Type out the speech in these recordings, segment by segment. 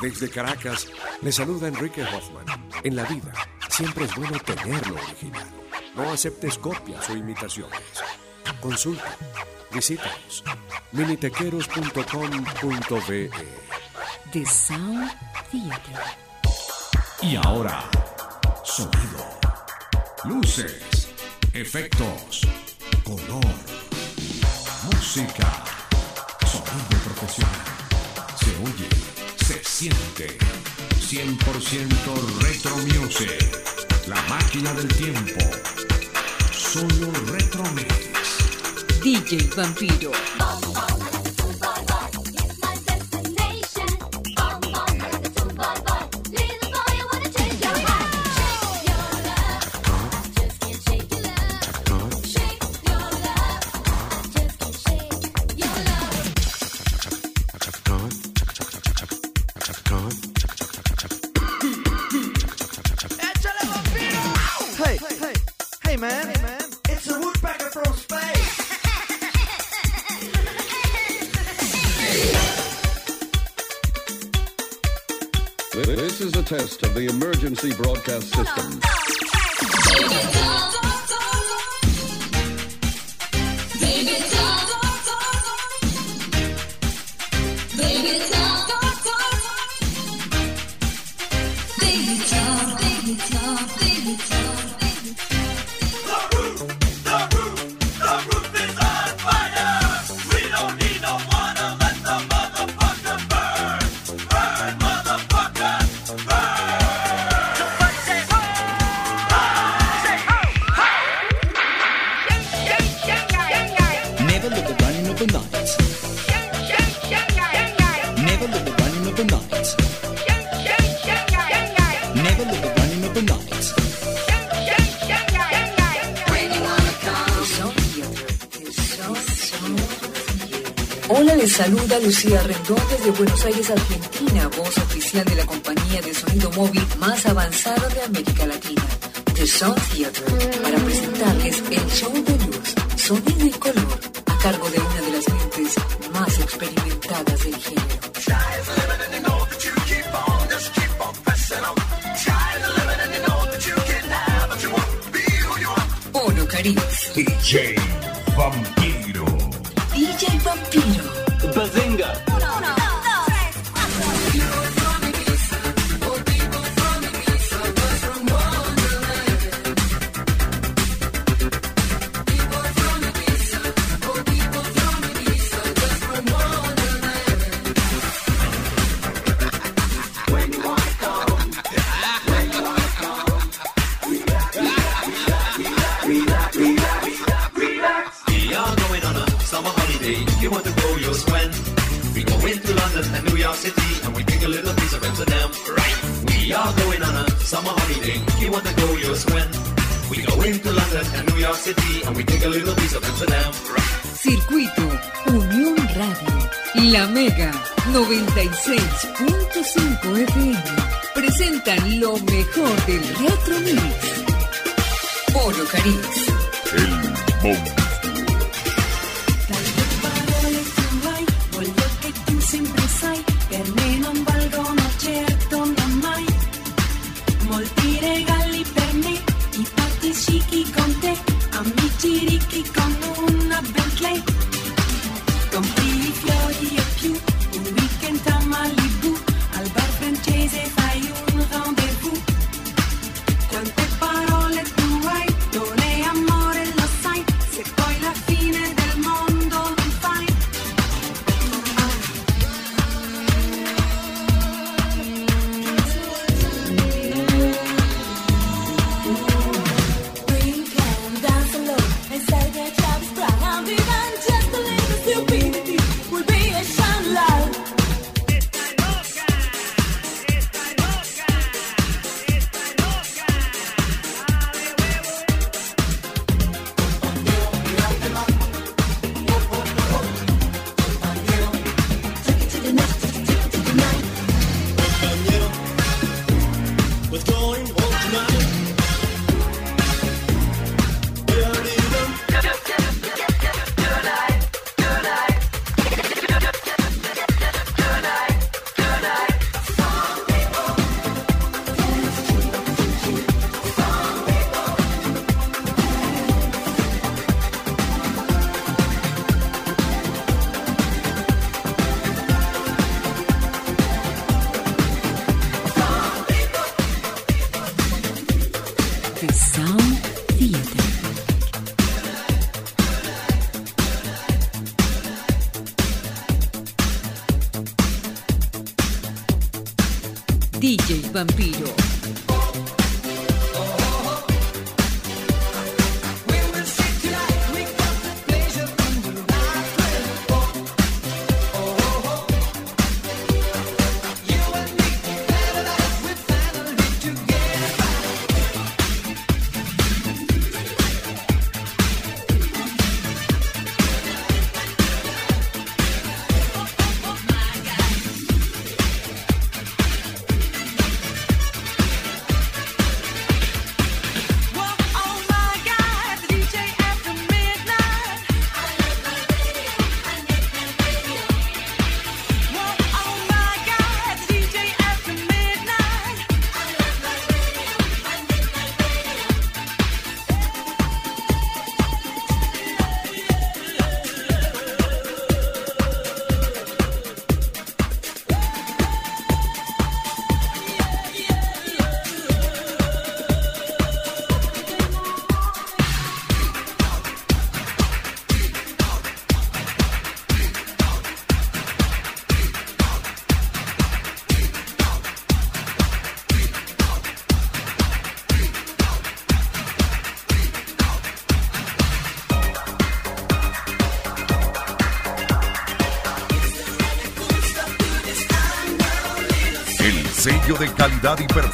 Desde Caracas, le saluda Enrique Hoffman. En la vida, siempre es bueno tener lo original. No aceptes copias o imitaciones. Consulta, visítanos. minitequeros.com.be The Sound Theater. Y ahora, sonido, luces, efectos, color, música, sonido profesional. Se oye, se siente. 100% Retro. La máquina del tiempo. Solo Retro. DJ Vampiro. Hey, hey, hey man, hey man, it's a woodpecker from space. This is a test of the emergency broadcast system. Saluda Lucía Rendón desde Buenos Aires, Argentina, voz oficial de la compañía de sonido móvil más avanzada de América Latina, The Sound Theater, para presentarles el show de luz, sonido y color, a cargo de una de las mentes más experimentadas del género. Oro Cariz, DJ London and New York City, and we take a little piece of Amsterdam. Right. We are going on a summer holiday. You want to go, you'll swim. We go into London and New York City, and we take a little piece of Amsterdam. Right. Circuito Unión Radio, La Mega 96.5 FM. Presentan lo mejor del Retro Mix. Oro Cariz. parole gonna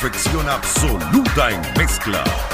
perfección absoluta en mezcla.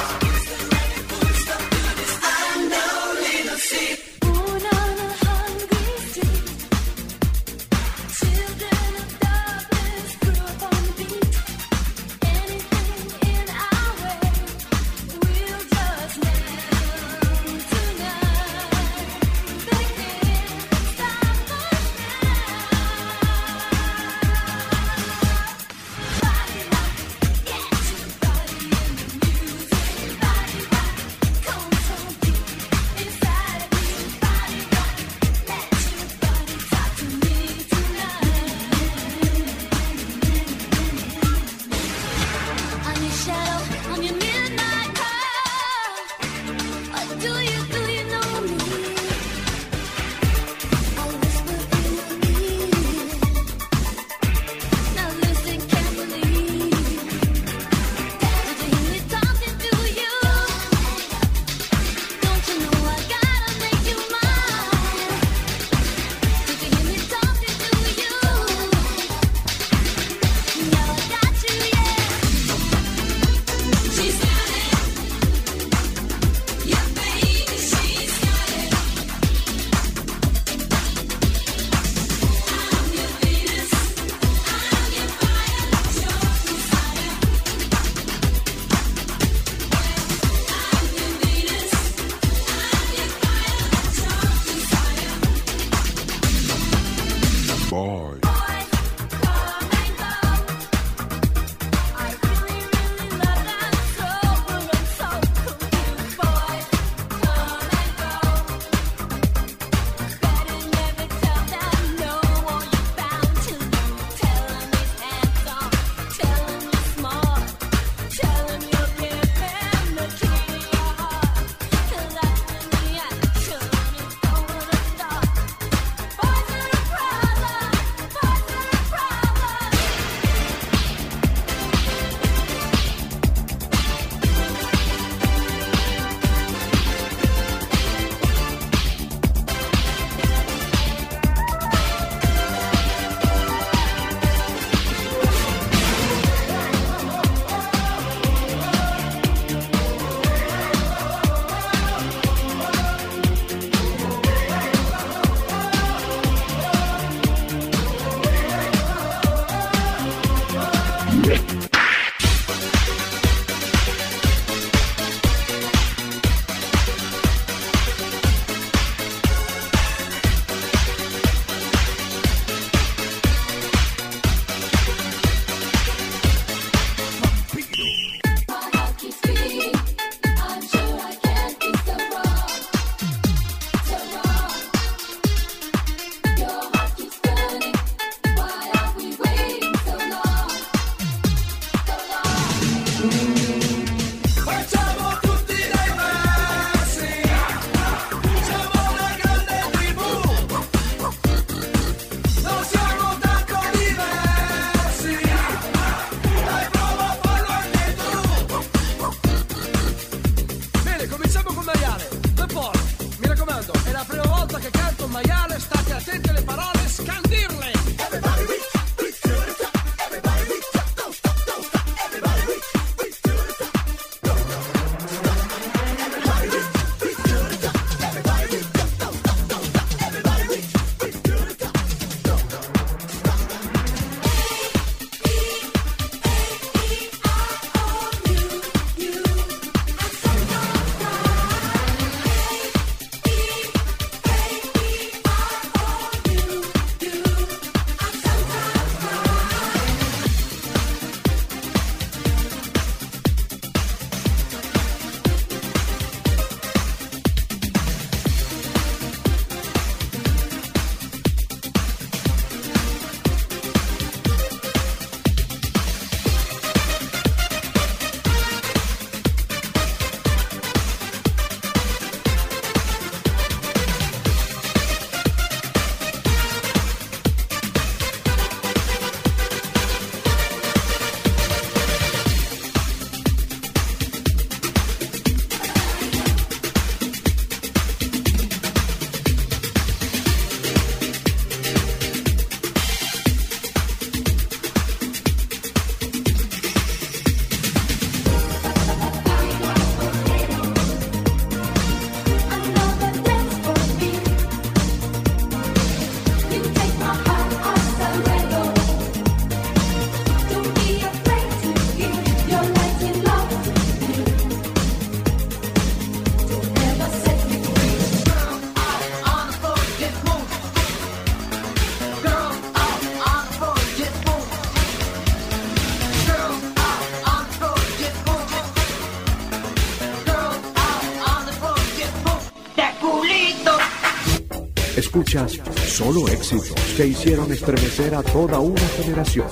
escuchas solo éxitos que hicieron estremecer a toda una generación.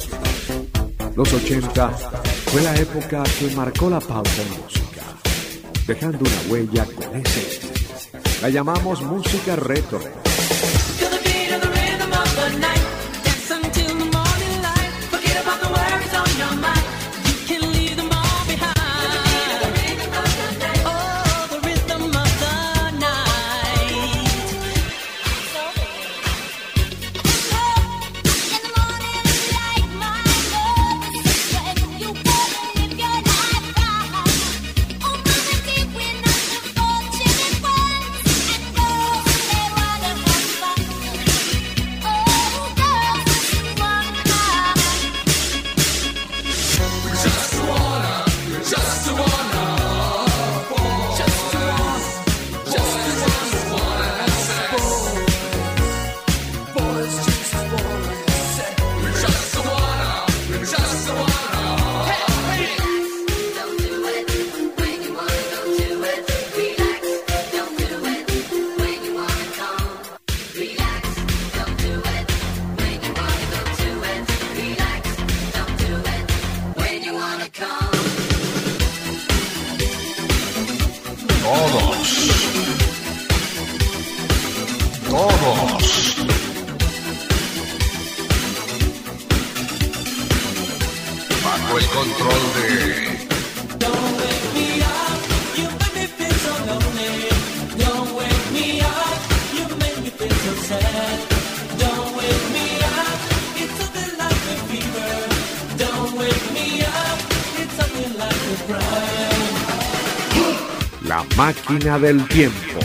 Los 80 fue la época que marcó la pauta en música, dejando una huella con ese. La llamamos música retro. La máquina del tiempo.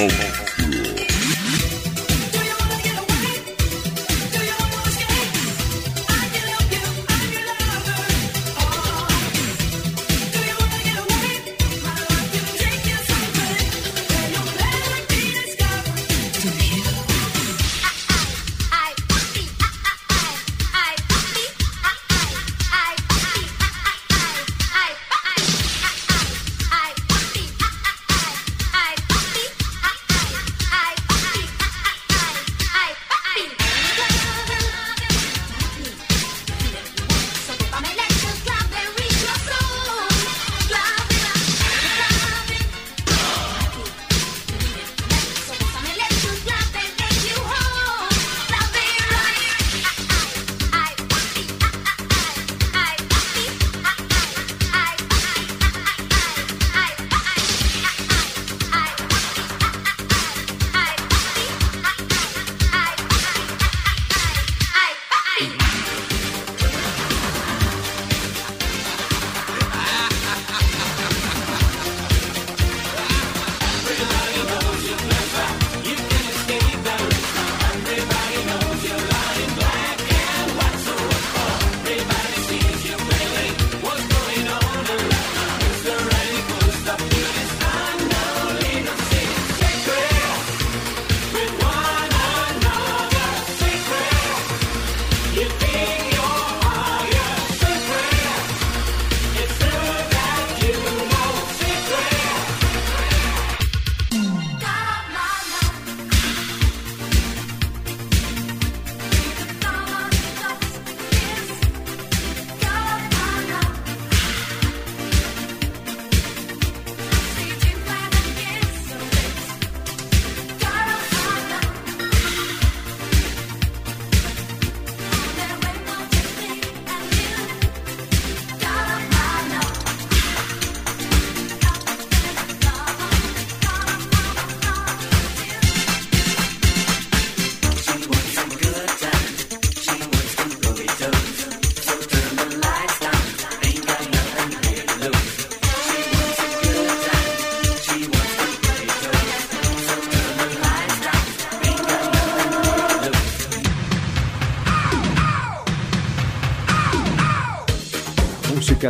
Mode.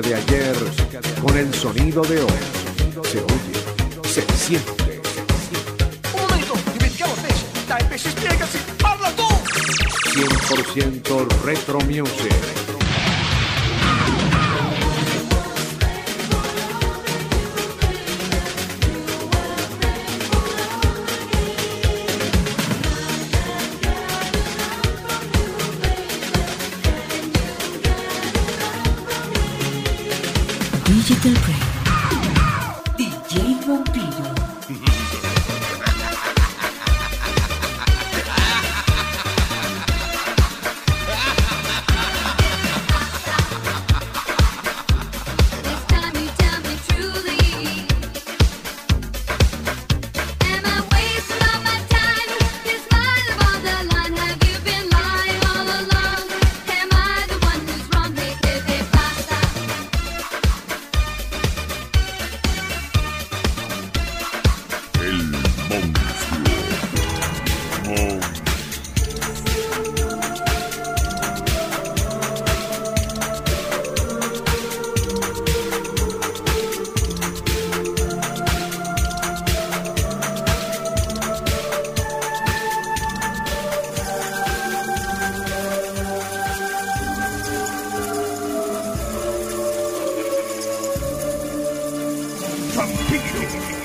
Música de ayer con el sonido de hoy. Se oye, se siente. Un momento, dimentichiamo Pesce. Dai Pesce, spiegaci, parla tu! 100% retro music. Digital Brain. Peace.